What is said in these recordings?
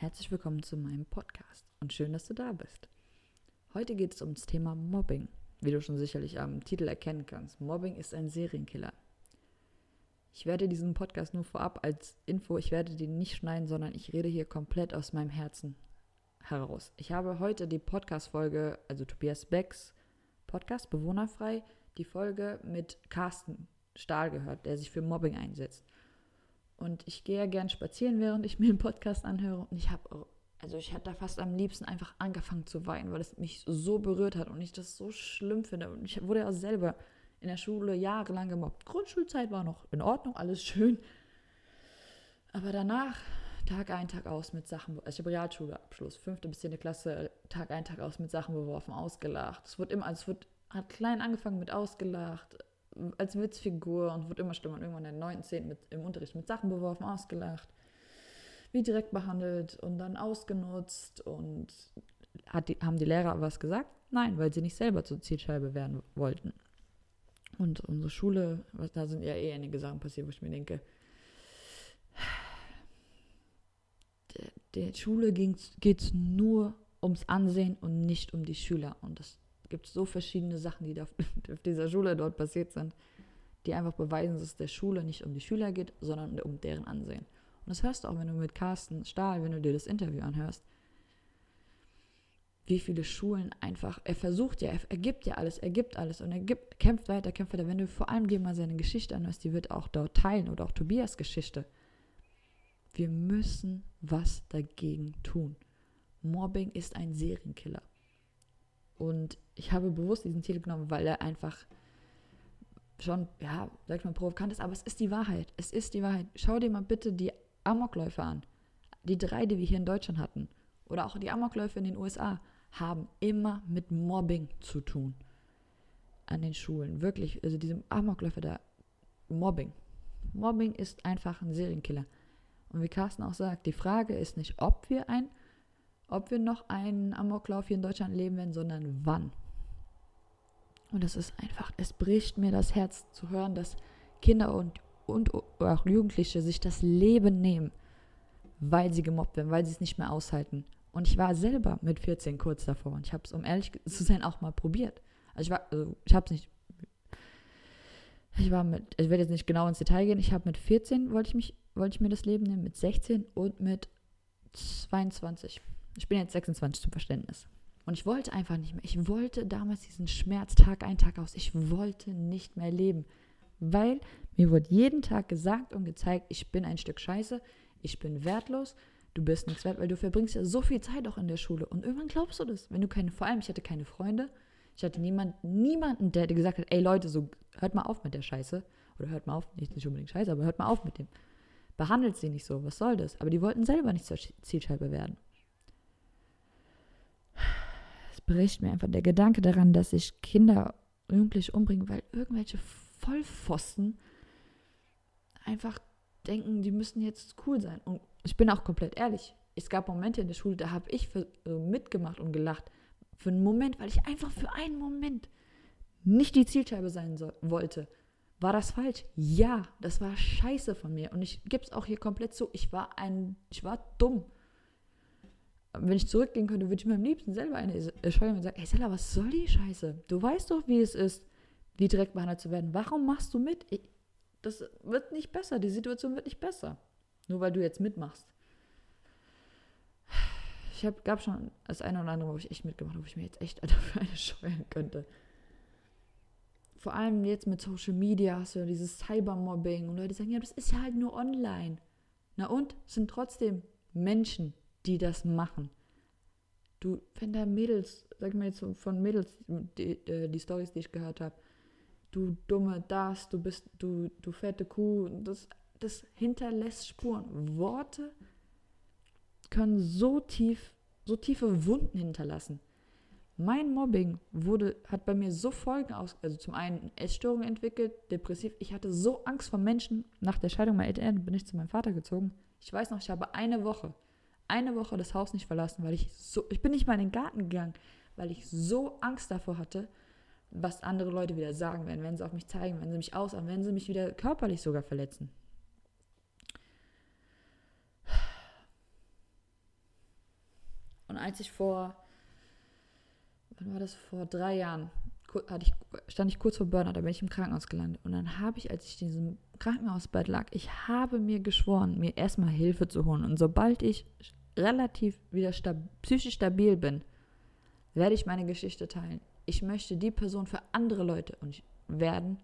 Herzlich willkommen zu meinem Podcast und schön, dass du da bist. Heute geht es ums Thema Mobbing. Wie du schon sicherlich am Titel erkennen kannst, Mobbing ist ein Serienkiller. Ich werde diesen Podcast nur vorab als Info, ich werde den nicht schneiden, sondern ich rede hier komplett aus meinem Herzen heraus. Ich habe heute die Podcast-Folge, also Tobias Becks Podcast Bewohnerfrei, die Folge mit Carsten Stahl gehört, der sich für Mobbing einsetzt. Und ich gehe ja gern spazieren, während ich mir den Podcast anhöre. Und ich habe, also ich hätte da fast am liebsten einfach angefangen zu weinen, weil es mich so berührt hat und ich das so schlimm finde. Und ich wurde ja selber in der Schule jahrelang gemobbt. Grundschulzeit war noch in Ordnung, alles schön. Aber danach, Tag ein, Tag aus mit Sachen, also ich habe Realschulabschluss, fünfte bis zehnte Klasse, Tag ein, Tag aus mit Sachen beworfen, ausgelacht. Es wird immer, also es wird, hat klein angefangen mit ausgelacht, als Witzfigur und wurde immer schlimmer. Und irgendwann in der 9., 10. Mit, im Unterricht mit Sachen beworfen, ausgelacht, wie direkt behandelt und dann ausgenutzt. Und die, haben die Lehrer was gesagt? Nein, weil sie nicht selber zur Zielscheibe werden wollten. Und unsere Schule, da sind ja eh einige Sachen passiert, wo ich mir denke, der, der Schule geht es nur ums Ansehen und nicht um die Schüler. Und das gibt so verschiedene Sachen, die da auf dieser Schule dort passiert sind, die einfach beweisen, dass es der Schule nicht um die Schüler geht, sondern um deren Ansehen. Und das hörst du auch, wenn du mit Carsten Stahl, wenn du dir das Interview anhörst, wie viele Schulen einfach, er versucht ja, er, gibt ja alles, er gibt alles und er gibt, kämpft weiter, kämpft weiter. Wenn du vor allem dir mal seine Geschichte anhörst, die wird auch dort teilen oder auch Tobias Geschichte. Wir müssen was dagegen tun. Mobbing ist ein Serienkiller. Und ich habe bewusst diesen Titel genommen, weil er einfach schon, ja, sag ich mal, provokant ist, aber es ist die Wahrheit. Es ist die Wahrheit. Schau dir mal bitte die Amokläufe an. Die drei, die wir hier in Deutschland hatten. Oder auch die Amokläufe in den USA haben immer mit Mobbing zu tun. An den Schulen. Wirklich. Also diese Amokläufe da. Mobbing. Mobbing ist einfach ein Serienkiller. Und wie Carsten auch sagt, die Frage ist nicht, ob wir ein ob wir noch einen Amoklauf hier in Deutschland leben werden, sondern wann. Und es ist einfach, es bricht mir das Herz zu hören, dass Kinder und, und auch Jugendliche sich das Leben nehmen, weil sie gemobbt werden, weil sie es nicht mehr aushalten. Und ich war selber mit 14 kurz davor und ich habe es, um ehrlich zu sein, auch mal probiert. Also ich war, also ich habe es nicht, ich war mit, ich werde jetzt nicht genau ins Detail gehen, ich habe mit 14 wollte ich mich, wollte ich mir das Leben nehmen, mit 16 und mit 22. Ich bin jetzt 26 zum Verständnis. Und ich wollte einfach nicht mehr. Ich wollte damals diesen Schmerz Tag ein, Tag aus. Ich wollte nicht mehr leben. Weil mir wurde jeden Tag gesagt und gezeigt, ich bin ein Stück Scheiße, ich bin wertlos, du bist nichts wert, weil du verbringst ja so viel Zeit auch in der Schule. Und irgendwann glaubst du das. Wenn du keine, vor allem, ich hatte keine Freunde, ich hatte niemand, niemanden, der dir gesagt hat, ey Leute, so hört mal auf mit der Scheiße. Oder hört mal auf, nicht, nicht unbedingt Scheiße, aber hört mal auf mit dem. Behandelt sie nicht so, was soll das? Aber die wollten selber nicht zur Zielscheibe werden bricht mir einfach der Gedanke daran, dass sich Kinder jugendlich umbringen, weil irgendwelche Vollpfosten einfach denken, die müssen jetzt cool sein. Und ich bin auch komplett ehrlich. Es gab Momente in der Schule, da habe ich für, äh, mitgemacht und gelacht. Für einen Moment, weil ich einfach für einen Moment nicht die Zielscheibe sein soll, wollte. War das falsch? Ja, das war scheiße von mir. Und ich gebe es auch hier komplett zu. Ich war ein, ich war dumm wenn ich zurückgehen könnte, würde ich mir am liebsten selber eine erscheuern und sagen, ey Sella, was soll die Scheiße? Du weißt doch, wie es ist, wie direkt behandelt zu werden. Warum machst du mit? Ich, das wird nicht besser, die Situation wird nicht besser. Nur weil du jetzt mitmachst. Ich hab, gab schon das eine oder andere, wo ich echt mitgemacht habe, wo ich mir jetzt echt dafür eine scheuern könnte. Vor allem jetzt mit Social Media hast du ja dieses Cybermobbing und Leute sagen, ja, das ist ja halt nur online. Na und? Es sind trotzdem Menschen, die das machen. Du, wenn da Mädels, sag mal jetzt von Mädels, die, äh, die Stories, die ich gehört habe, du dumme das, du bist, du, du fette Kuh, das, das hinterlässt Spuren. Worte können so tief, so tiefe Wunden hinterlassen. Mein Mobbing wurde, hat bei mir so Folgen aus, also zum einen Essstörungen entwickelt, depressiv. Ich hatte so Angst vor Menschen. Nach der Scheidung meiner Eltern bin ich zu meinem Vater gezogen. Ich weiß noch, ich habe eine Woche eine Woche das Haus nicht verlassen, weil ich so, ich bin nicht mal in den Garten gegangen, weil ich so Angst davor hatte, was andere Leute wieder sagen werden, wenn sie auf mich zeigen, wenn sie mich ausahmen, wenn sie mich wieder körperlich sogar verletzen. Und als ich vor, wann war das, vor drei Jahren, hatte ich, stand ich kurz vor Burnout, da bin ich im Krankenhaus gelandet. Und dann habe ich, als ich in diesem Krankenhausbett lag, ich habe mir geschworen, mir erstmal Hilfe zu holen. Und sobald ich relativ wieder stab psychisch stabil bin, werde ich meine Geschichte teilen. Ich möchte die Person für andere Leute werden,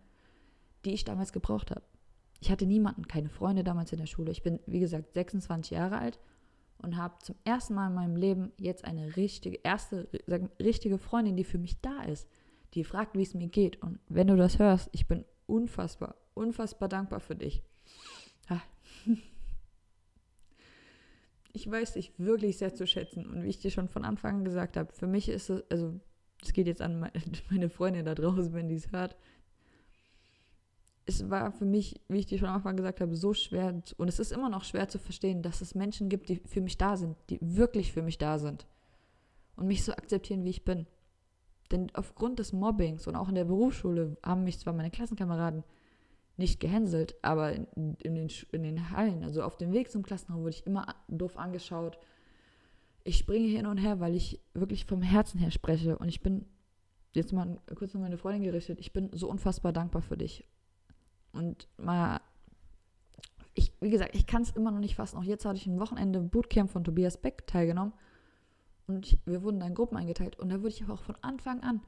die ich damals gebraucht habe. Ich hatte niemanden, keine Freunde damals in der Schule. Ich bin, wie gesagt, 26 Jahre alt und habe zum ersten Mal in meinem Leben jetzt eine richtige, erste, richtige Freundin, die für mich da ist, die fragt, wie es mir geht. Und wenn du das hörst, ich bin unfassbar, unfassbar dankbar für dich. Ah. Ich weiß dich wirklich sehr zu schätzen. Und wie ich dir schon von Anfang an gesagt habe, für mich ist es, also es geht jetzt an meine Freundin da draußen, wenn die es hört, es war für mich, wie ich dir schon am Anfang gesagt habe, so schwer und es ist immer noch schwer zu verstehen, dass es Menschen gibt, die für mich da sind, die wirklich für mich da sind und mich so akzeptieren, wie ich bin. Denn aufgrund des Mobbings und auch in der Berufsschule haben mich zwar meine Klassenkameraden nicht gehänselt, aber in, in, den, in den Hallen, also auf dem Weg zum Klassenraum, wurde ich immer doof angeschaut. Ich springe hin und her, weil ich wirklich vom Herzen her spreche und ich bin jetzt mal kurz an meine Freundin gerichtet, ich bin so unfassbar dankbar für dich und mal, ich, wie gesagt, ich kann es immer noch nicht fassen. Auch jetzt hatte ich ein Wochenende Bootcamp von Tobias Beck teilgenommen. Und ich, wir wurden da in Gruppen eingeteilt. Und da wurde ich aber auch von Anfang an,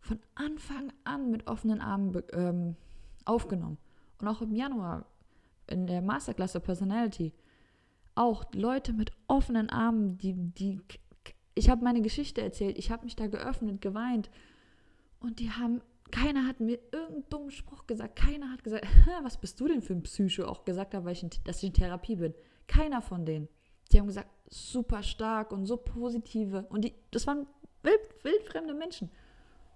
von Anfang an mit offenen Armen ähm, aufgenommen. Und auch im Januar in der Masterklasse Personality auch Leute mit offenen Armen, die, die, ich habe meine Geschichte erzählt, ich habe mich da geöffnet, geweint und die haben keiner hat mir irgendeinen dummen Spruch gesagt. Keiner hat gesagt, was bist du denn für ein Psycho? Auch gesagt habe, ich dass ich in Therapie bin. Keiner von denen. Die haben gesagt, super stark und so positive. Und die, das waren wild, wildfremde Menschen.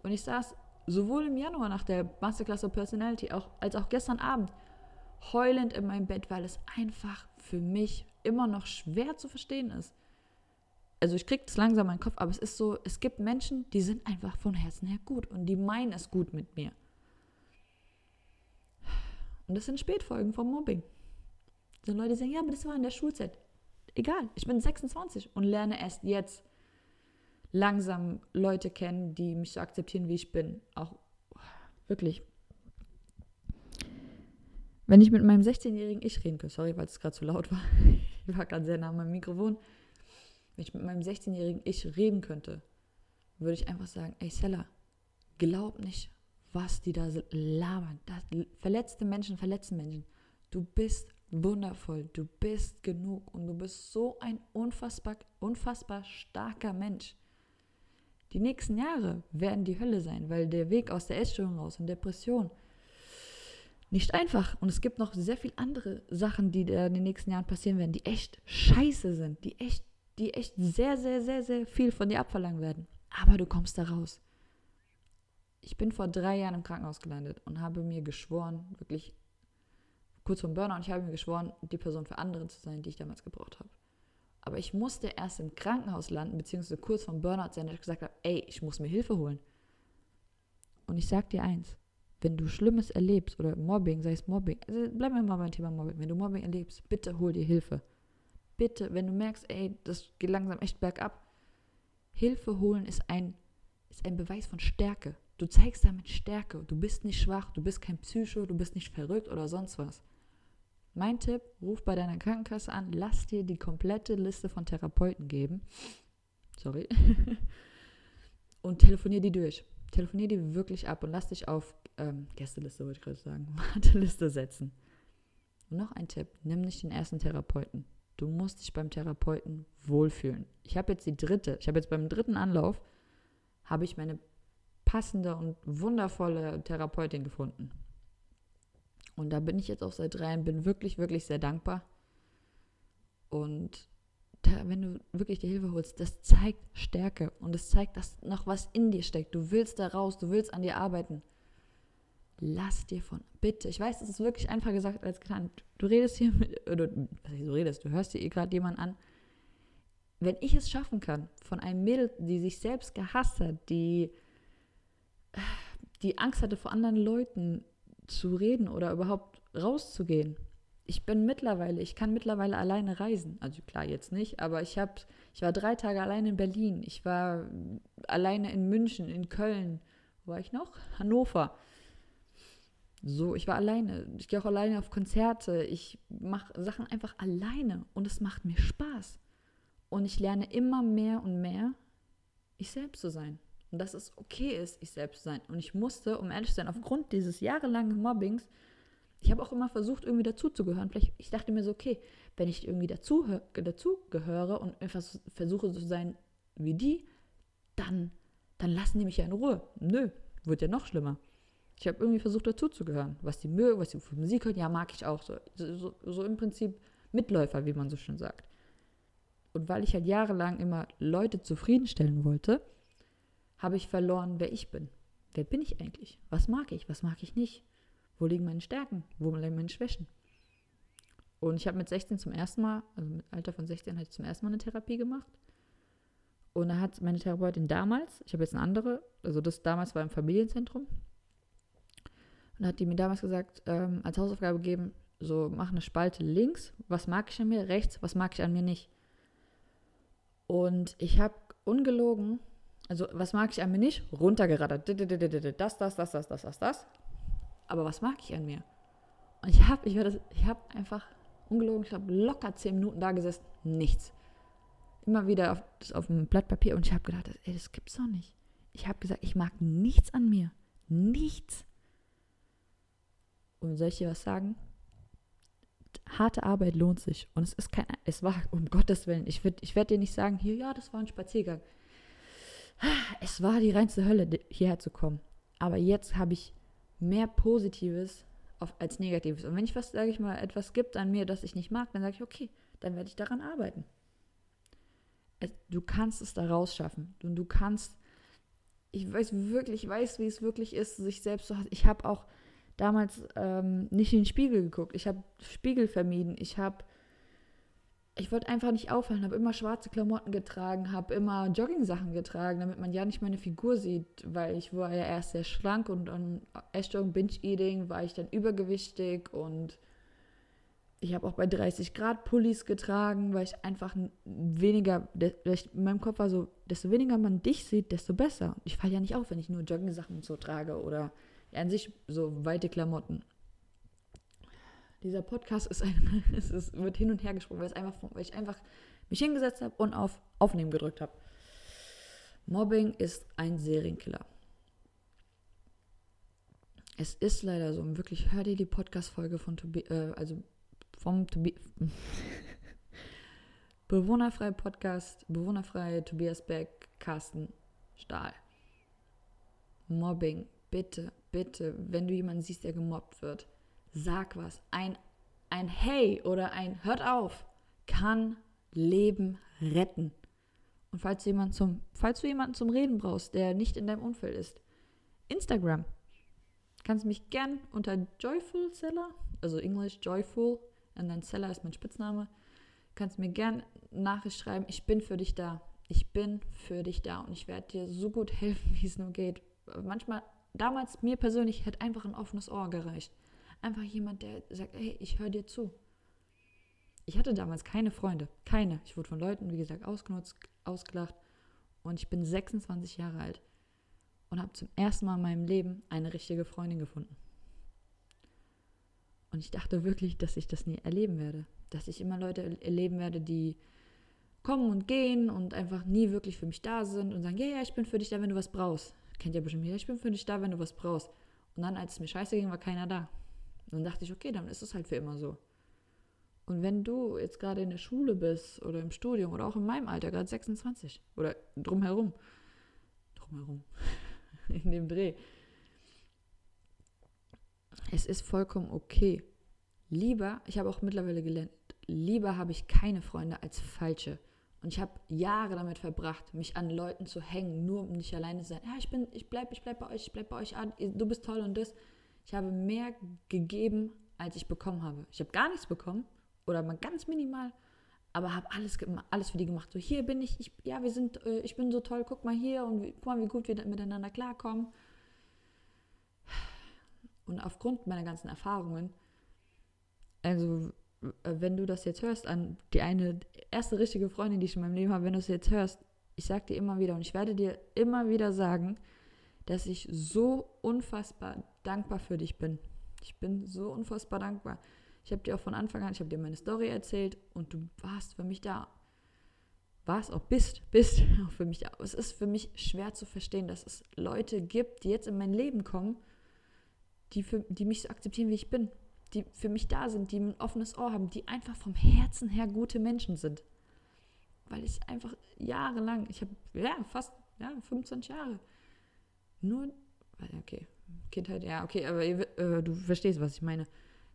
Und ich saß sowohl im Januar nach der Masterclass of Personality auch, als auch gestern Abend heulend in meinem Bett, weil es einfach für mich immer noch schwer zu verstehen ist also ich kriege das langsam in meinen Kopf, aber es ist so, es gibt Menschen, die sind einfach von Herzen her gut und die meinen es gut mit mir. Und das sind Spätfolgen vom Mobbing. So Leute sagen, ja, aber das war in der Schulzeit. Egal, ich bin 26 und lerne erst jetzt langsam Leute kennen, die mich so akzeptieren, wie ich bin. Auch wirklich. Wenn ich mit meinem 16-jährigen Ich reden könnte, sorry, weil es gerade zu laut war. Ich war gerade sehr nah an meinem Mikrofon wenn ich mit meinem 16-jährigen Ich reden könnte, würde ich einfach sagen, ey Sella, glaub nicht, was die da labern. Das, verletzte Menschen verletzen Menschen. Du bist wundervoll, du bist genug und du bist so ein unfassbar, unfassbar starker Mensch. Die nächsten Jahre werden die Hölle sein, weil der Weg aus der Essstörung raus und Depression nicht einfach. Und es gibt noch sehr viele andere Sachen, die in den nächsten Jahren passieren werden, die echt scheiße sind, die echt die echt sehr, sehr, sehr, sehr viel von dir abverlangen werden. Aber du kommst da raus. Ich bin vor drei Jahren im Krankenhaus gelandet und habe mir geschworen, wirklich kurz vor Burnout, ich habe mir geschworen, die Person für andere zu sein, die ich damals gebraucht habe. Aber ich musste erst im Krankenhaus landen, beziehungsweise kurz vor Burnout sein, dass ich gesagt habe, ey, ich muss mir Hilfe holen. Und ich sag dir eins, wenn du Schlimmes erlebst oder Mobbing, sei es Mobbing, also bleiben wir mal beim Thema Mobbing, wenn du Mobbing erlebst, bitte hol dir Hilfe bitte, wenn du merkst, ey, das geht langsam echt bergab, Hilfe holen ist ein, ist ein Beweis von Stärke. Du zeigst damit Stärke. Du bist nicht schwach, du bist kein Psycho, du bist nicht verrückt oder sonst was. Mein Tipp, ruf bei deiner Krankenkasse an, lass dir die komplette Liste von Therapeuten geben. Sorry. und telefonier die durch. Telefonier die wirklich ab und lass dich auf ähm, Gästeliste, wollte ich gerade sagen, Warteliste setzen. Und noch ein Tipp, nimm nicht den ersten Therapeuten. Du musst dich beim Therapeuten wohlfühlen. Ich habe jetzt die dritte, ich habe jetzt beim dritten Anlauf, habe ich meine passende und wundervolle Therapeutin gefunden. Und da bin ich jetzt auch seit drei Jahren, bin wirklich, wirklich sehr dankbar. Und da, wenn du wirklich die Hilfe holst, das zeigt Stärke und es zeigt, dass noch was in dir steckt. Du willst da raus, du willst an dir arbeiten lass dir von, bitte, ich weiß, es ist wirklich einfacher gesagt als getan. Du redest hier mit, oder was du redest, du hörst dir eh gerade jemanden an. Wenn ich es schaffen kann, von einem Mädel, die sich selbst gehasst hat, die, die Angst hatte, vor anderen Leuten zu reden oder überhaupt rauszugehen, ich bin mittlerweile, ich kann mittlerweile alleine reisen. Also klar, jetzt nicht, aber ich habe, ich war drei Tage alleine in Berlin. Ich war alleine in München, in Köln. Wo war ich noch? Hannover. So, ich war alleine. Ich gehe auch alleine auf Konzerte. Ich mache Sachen einfach alleine und es macht mir Spaß. Und ich lerne immer mehr und mehr, ich selbst zu sein. Und dass es okay ist, ich selbst zu sein. Und ich musste, um ehrlich zu sein, aufgrund dieses jahrelangen Mobbings, ich habe auch immer versucht, irgendwie dazuzugehören. Vielleicht, ich dachte mir so, okay, wenn ich irgendwie dazu, dazu und versuche so zu sein wie die, dann, dann lassen die mich ja in Ruhe. Nö, wird ja noch schlimmer. Ich habe irgendwie versucht, dazuzugehören. Was die mögen, was die für Musik hören, ja, mag ich auch so. so. So im Prinzip Mitläufer, wie man so schön sagt. Und weil ich halt jahrelang immer Leute zufriedenstellen wollte, habe ich verloren, wer ich bin. Wer bin ich eigentlich? Was mag ich? Was mag ich nicht? Wo liegen meine Stärken? Wo liegen meine Schwächen? Und ich habe mit 16 zum ersten Mal, also mit Alter von 16 hatte ich zum ersten Mal eine Therapie gemacht. Und da hat meine Therapeutin damals, ich habe jetzt eine andere, also das damals war im Familienzentrum. Und da hat die mir damals gesagt, ähm, als Hausaufgabe gegeben, so mach eine Spalte links, was mag ich an mir, rechts, was mag ich an mir nicht. Und ich habe ungelogen, also was mag ich an mir nicht, runtergerattert. Das, das, das, das, das, das, das aber was mag ich an mir? Und ich habe, ich werde, ich habe einfach ungelogen, ich habe locker zehn Minuten da gesessen, nichts. Immer wieder auf, auf dem Blatt Papier und ich habe gedacht, ey, das gibt's doch nicht. Ich habe gesagt, ich mag nichts an mir, nichts. Und soll ich dir was sagen? Harte Arbeit lohnt sich. Und es ist kein, es war, um Gottes Willen, ich, würd, ich werde dir nicht sagen, hier, ja, das war ein Spaziergang. Es war die reinste Hölle, hierher zu kommen. Aber jetzt habe ich mehr Positives als Negatives. Und wenn ich was, sage ich mal, etwas gibt an mir, das ich nicht mag, dann sage ich, okay, dann werde ich daran arbeiten. Du kannst es da rausschaffen. Und du kannst, ich weiß wirklich, ich weiß, wie es wirklich ist, sich selbst zu hassen. Ich habe auch damals ähm, nicht in den Spiegel geguckt. Ich habe Spiegel vermieden. Ich habe ich wollte einfach nicht auffallen, habe immer schwarze Klamotten getragen, habe immer Jogging-Sachen getragen, damit man ja nicht meine Figur sieht, weil ich war ja erst sehr schlank und an Essstörung, Binge-Eating war ich dann übergewichtig und ich habe auch bei 30 Grad Pullis getragen, weil ich einfach weniger, in meinem Kopf war so, desto weniger man dich sieht, desto besser. Ich falle ja nicht auf, wenn ich nur Jogging-Sachen so trage oder ja, an sich so weite Klamotten. Dieser Podcast ist ein, es ist, wird hin und her gesprungen, weil, es einfach, weil ich einfach mich hingesetzt habe und auf Aufnehmen gedrückt habe. Mobbing ist ein Serienkiller. Es ist leider so. Wirklich, hör dir die Podcast-Folge von Tobi, äh, also vom Tobi, Bewohnerfrei Podcast, Bewohnerfrei Tobias Beck, Carsten Stahl. Mobbing, bitte, bitte, wenn du jemanden siehst, der gemobbt wird, sag was. Ein, ein Hey oder ein Hört auf kann Leben retten. Und falls du, jemanden zum, falls du jemanden zum Reden brauchst, der nicht in deinem Umfeld ist, Instagram. Kannst mich gern unter Joyful Seller, also Englisch Joyful, und dann Seller ist mein Spitzname, kannst mir gern Nachricht schreiben. Ich bin für dich da. Ich bin für dich da und ich werde dir so gut helfen, wie es nur geht. Manchmal, damals mir persönlich hätte einfach ein offenes Ohr gereicht. Einfach jemand, der sagt, hey, ich höre dir zu. Ich hatte damals keine Freunde, keine. Ich wurde von Leuten, wie gesagt, ausgenutzt, ausgelacht. Und ich bin 26 Jahre alt und habe zum ersten Mal in meinem Leben eine richtige Freundin gefunden. Und ich dachte wirklich, dass ich das nie erleben werde. Dass ich immer Leute erleben werde, die kommen und gehen und einfach nie wirklich für mich da sind und sagen, ja, ja, ich bin für dich da, wenn du was brauchst. Kennt ihr bestimmt, ja, ich bin für dich da, wenn du was brauchst. Und dann, als es mir scheiße ging, war keiner da. Und dann dachte ich, okay, dann ist es halt für immer so. Und wenn du jetzt gerade in der Schule bist oder im Studium oder auch in meinem Alter, gerade 26 oder drumherum, drumherum, in dem Dreh, es ist vollkommen okay. Lieber, ich habe auch mittlerweile gelernt, lieber habe ich keine Freunde als falsche. Und ich habe Jahre damit verbracht, mich an Leuten zu hängen, nur um nicht alleine zu sein. Ja, ich bin, ich bleib, ich bleib bei euch, ich bleib bei euch an, du bist toll und das. Ich habe mehr gegeben, als ich bekommen habe. Ich habe gar nichts bekommen oder mal ganz minimal, aber habe alles, alles für die gemacht. So, hier bin ich, ich ja, wir sind, äh, ich bin so toll, guck mal hier und guck mal, wie gut wir miteinander klarkommen. Und aufgrund meiner ganzen Erfahrungen Also, wenn du das jetzt hörst, an die eine erste richtige Freundin, die ich in meinem Leben habe, wenn du es jetzt hörst, ich sage dir immer wieder und ich werde dir immer wieder sagen, dass ich so unfassbar dankbar für dich bin. Ich bin so unfassbar dankbar. Ich habe dir auch von Anfang an, ich habe dir meine Story erzählt und du warst für mich da. Warst auch, bist, bist auch für mich da. Es ist für mich schwer zu verstehen, dass es Leute gibt, die jetzt in mein Leben kommen, die, für, die mich so akzeptieren, wie ich bin. Die für mich da sind, die ein offenes Ohr haben, die einfach vom Herzen her gute Menschen sind. Weil ich einfach jahrelang, ich habe ja fast ja, 25 Jahre, nur, okay, Kindheit, ja, okay, aber äh, du verstehst, was ich meine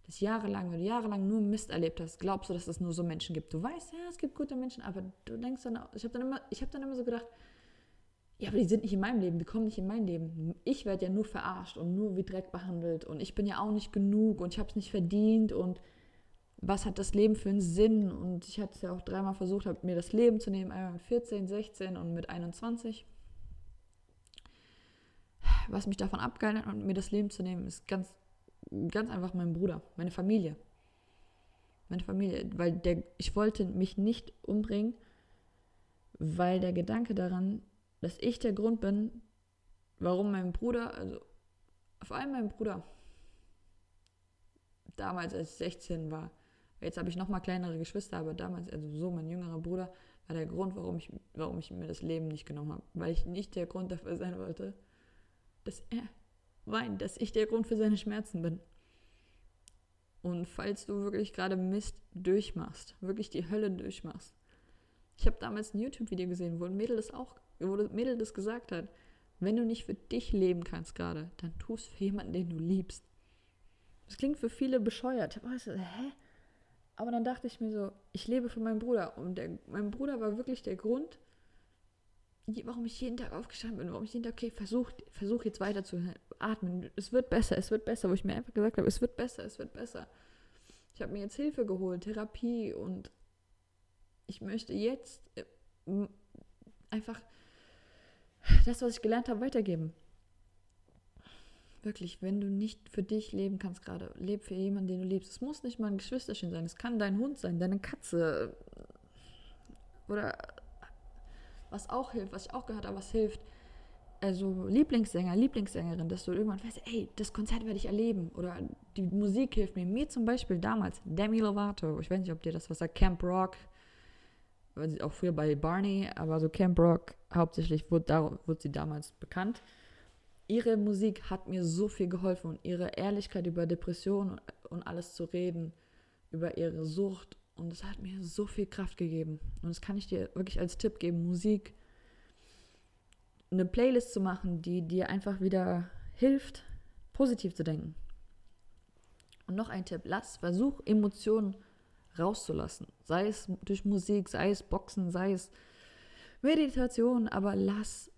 das jahrelang, wenn du jahrelang nur Mist erlebt hast, glaubst du, dass es nur so Menschen gibt. Du weißt, ja, es gibt gute Menschen, aber du denkst dann, ich habe dann, hab dann immer so gedacht, ja, aber die sind nicht in meinem Leben, die kommen nicht in mein Leben. Ich werde ja nur verarscht und nur wie Dreck behandelt und ich bin ja auch nicht genug und ich habe es nicht verdient und was hat das Leben für einen Sinn? Und ich hatte es ja auch dreimal versucht, mir das Leben zu nehmen, einmal mit 14, 16 und mit 21. Was mich davon abgehalten hat, mir das Leben zu nehmen, ist ganz ganz einfach mein Bruder, meine Familie. Meine Familie, weil der, ich wollte mich nicht umbringen, weil der Gedanke daran, dass ich der Grund bin, warum mein Bruder, also vor allem mein Bruder, damals als ich 16 war, jetzt habe ich noch mal kleinere Geschwister, aber damals, also so mein jüngerer Bruder, war der Grund, warum ich, warum ich mir das Leben nicht genommen habe. Weil ich nicht der Grund dafür sein wollte, dass er weint, dass ich der Grund für seine Schmerzen bin. Und falls du wirklich gerade Mist durchmachst, wirklich die Hölle durchmachst. Ich habe damals ein YouTube-Video gesehen, wo ein Mädel das auch, wo das Mädel das gesagt hat. Wenn du nicht für dich leben kannst gerade, dann tu es für jemanden, den du liebst. Das klingt für viele bescheuert. Weißt du, hä? Aber dann dachte ich mir so, ich lebe für meinen Bruder. Und der, mein Bruder war wirklich der Grund, warum ich jeden Tag aufgestanden bin, warum ich jeden Tag, okay, versuch, versuch jetzt weiter zu atmen. Es wird besser, es wird besser, wo ich mir einfach gesagt habe, es wird besser, es wird besser. Ich habe mir jetzt Hilfe geholt, Therapie und ich möchte jetzt äh, einfach das, was ich gelernt habe, weitergeben. Wirklich, wenn du nicht für dich leben kannst gerade, leb für jemanden, den du liebst. Es muss nicht mal ein Geschwisterchen sein, es kann dein Hund sein, deine Katze oder was auch hilft, was ich auch gehört habe, was hilft, also Lieblingssänger, Lieblingssängerin, dass du irgendwann weißt, ey, das Konzert werde ich erleben oder die Musik hilft mir. Mir zum Beispiel damals, Demi Lovato, ich weiß nicht, ob dir das was sagt, Camp Rock, auch früher bei Barney, aber so Camp Rock, hauptsächlich wurde, da, wurde sie damals bekannt. Ihre Musik hat mir so viel geholfen und ihre Ehrlichkeit über Depressionen und alles zu reden, über ihre Sucht und es hat mir so viel Kraft gegeben. Und das kann ich dir wirklich als Tipp geben. Musik, eine Playlist zu machen, die dir einfach wieder hilft, positiv zu denken. Und noch ein Tipp, lass, versuch Emotionen rauszulassen. Sei es durch Musik, sei es Boxen, sei es Meditation, aber lass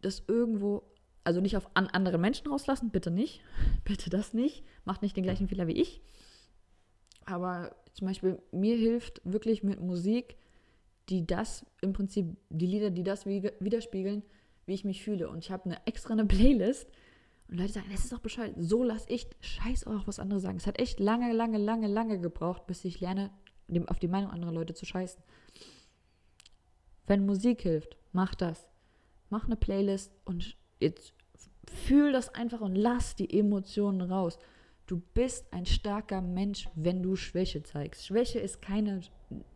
das irgendwo, also nicht auf an andere Menschen rauslassen, bitte nicht, bitte das nicht, macht nicht den gleichen Fehler wie ich. Aber zum Beispiel, mir hilft wirklich mit Musik, die das im Prinzip, die Lieder, die das widerspiegeln, wie ich mich fühle. Und ich habe eine extra eine Playlist. Und Leute sagen, das ist doch Bescheid. So lass ich scheiß auch, was andere sagen. Es hat echt lange, lange, lange, lange gebraucht, bis ich lerne, auf die Meinung anderer Leute zu scheißen. Wenn Musik hilft, mach das. Mach eine Playlist und jetzt fühl das einfach und lass die Emotionen raus. Du bist ein starker Mensch, wenn du Schwäche zeigst. Schwäche ist keine,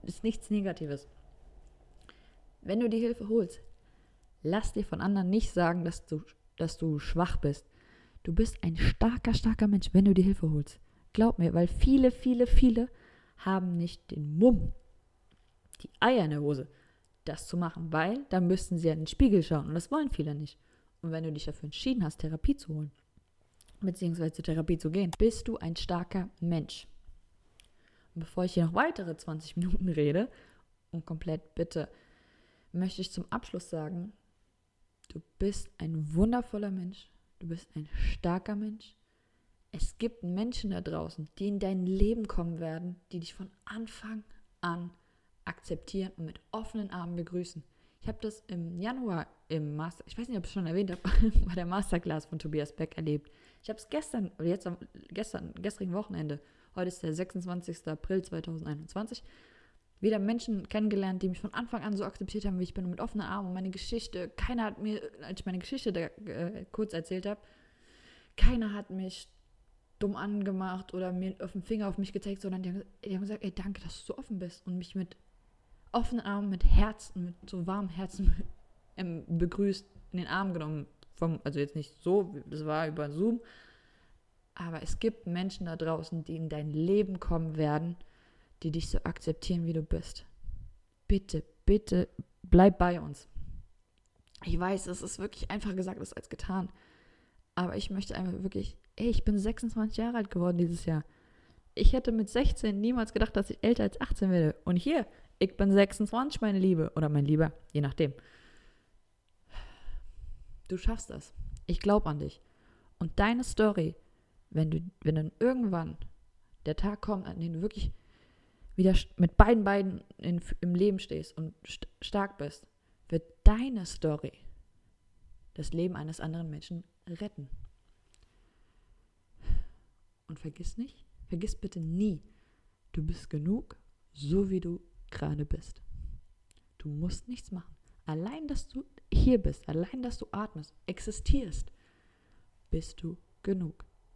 ist nichts Negatives. Wenn du die Hilfe holst, lass dir von anderen nicht sagen, dass du, dass du schwach bist. Du bist ein starker, starker Mensch, wenn du die Hilfe holst. Glaub mir, weil viele, viele, viele haben nicht den Mumm, die Eier in der Hose, das zu machen, weil dann müssten sie ja in den Spiegel schauen und das wollen viele nicht. Und wenn du dich dafür entschieden hast, Therapie zu holen, beziehungsweise zur Therapie zu gehen, bist du ein starker Mensch. Und bevor ich hier noch weitere 20 Minuten rede und komplett bitte, möchte ich zum Abschluss sagen, du bist ein wundervoller Mensch, du bist ein starker Mensch. Es gibt Menschen da draußen, die in dein Leben kommen werden, die dich von Anfang an akzeptieren und mit offenen Armen begrüßen. Ich habe das im Januar im Master, ich weiß nicht, ob ich es schon erwähnt habe, bei der Masterclass von Tobias Beck erlebt. Ich habe es gestern, oder jetzt am gestern, gestrigen Wochenende Heute ist der 26. April 2021. Wieder Menschen kennengelernt, die mich von Anfang an so akzeptiert haben, wie ich bin, mit offenen Armen und meine Geschichte. Keiner hat mir, als ich meine Geschichte da, äh, kurz erzählt habe, keiner hat mich dumm angemacht oder mir auf den Finger auf mich gezeigt, sondern die haben, die haben gesagt, ey, danke, dass du so offen bist und mich mit offenen Armen, mit Herzen, mit so warmem Herzen ähm, begrüßt, in den Arm genommen. Vom, also jetzt nicht so, das war über Zoom, aber es gibt Menschen da draußen, die in dein Leben kommen werden, die dich so akzeptieren, wie du bist. Bitte, bitte bleib bei uns. Ich weiß, es ist wirklich einfacher gesagt als getan. Aber ich möchte einfach wirklich, ey, ich bin 26 Jahre alt geworden dieses Jahr. Ich hätte mit 16 niemals gedacht, dass ich älter als 18 werde. Und hier, ich bin 26, meine Liebe. Oder mein Lieber, je nachdem. Du schaffst das. Ich glaube an dich. Und deine Story, wenn du, wenn dann irgendwann der Tag kommt, an dem du wirklich wieder mit beiden Beinen in, im Leben stehst und st stark bist, wird deine Story das Leben eines anderen Menschen retten. Und vergiss nicht, vergiss bitte nie, du bist genug, so wie du gerade bist. Du musst nichts machen. Allein, dass du hier bist, allein, dass du atmest, existierst, bist du genug.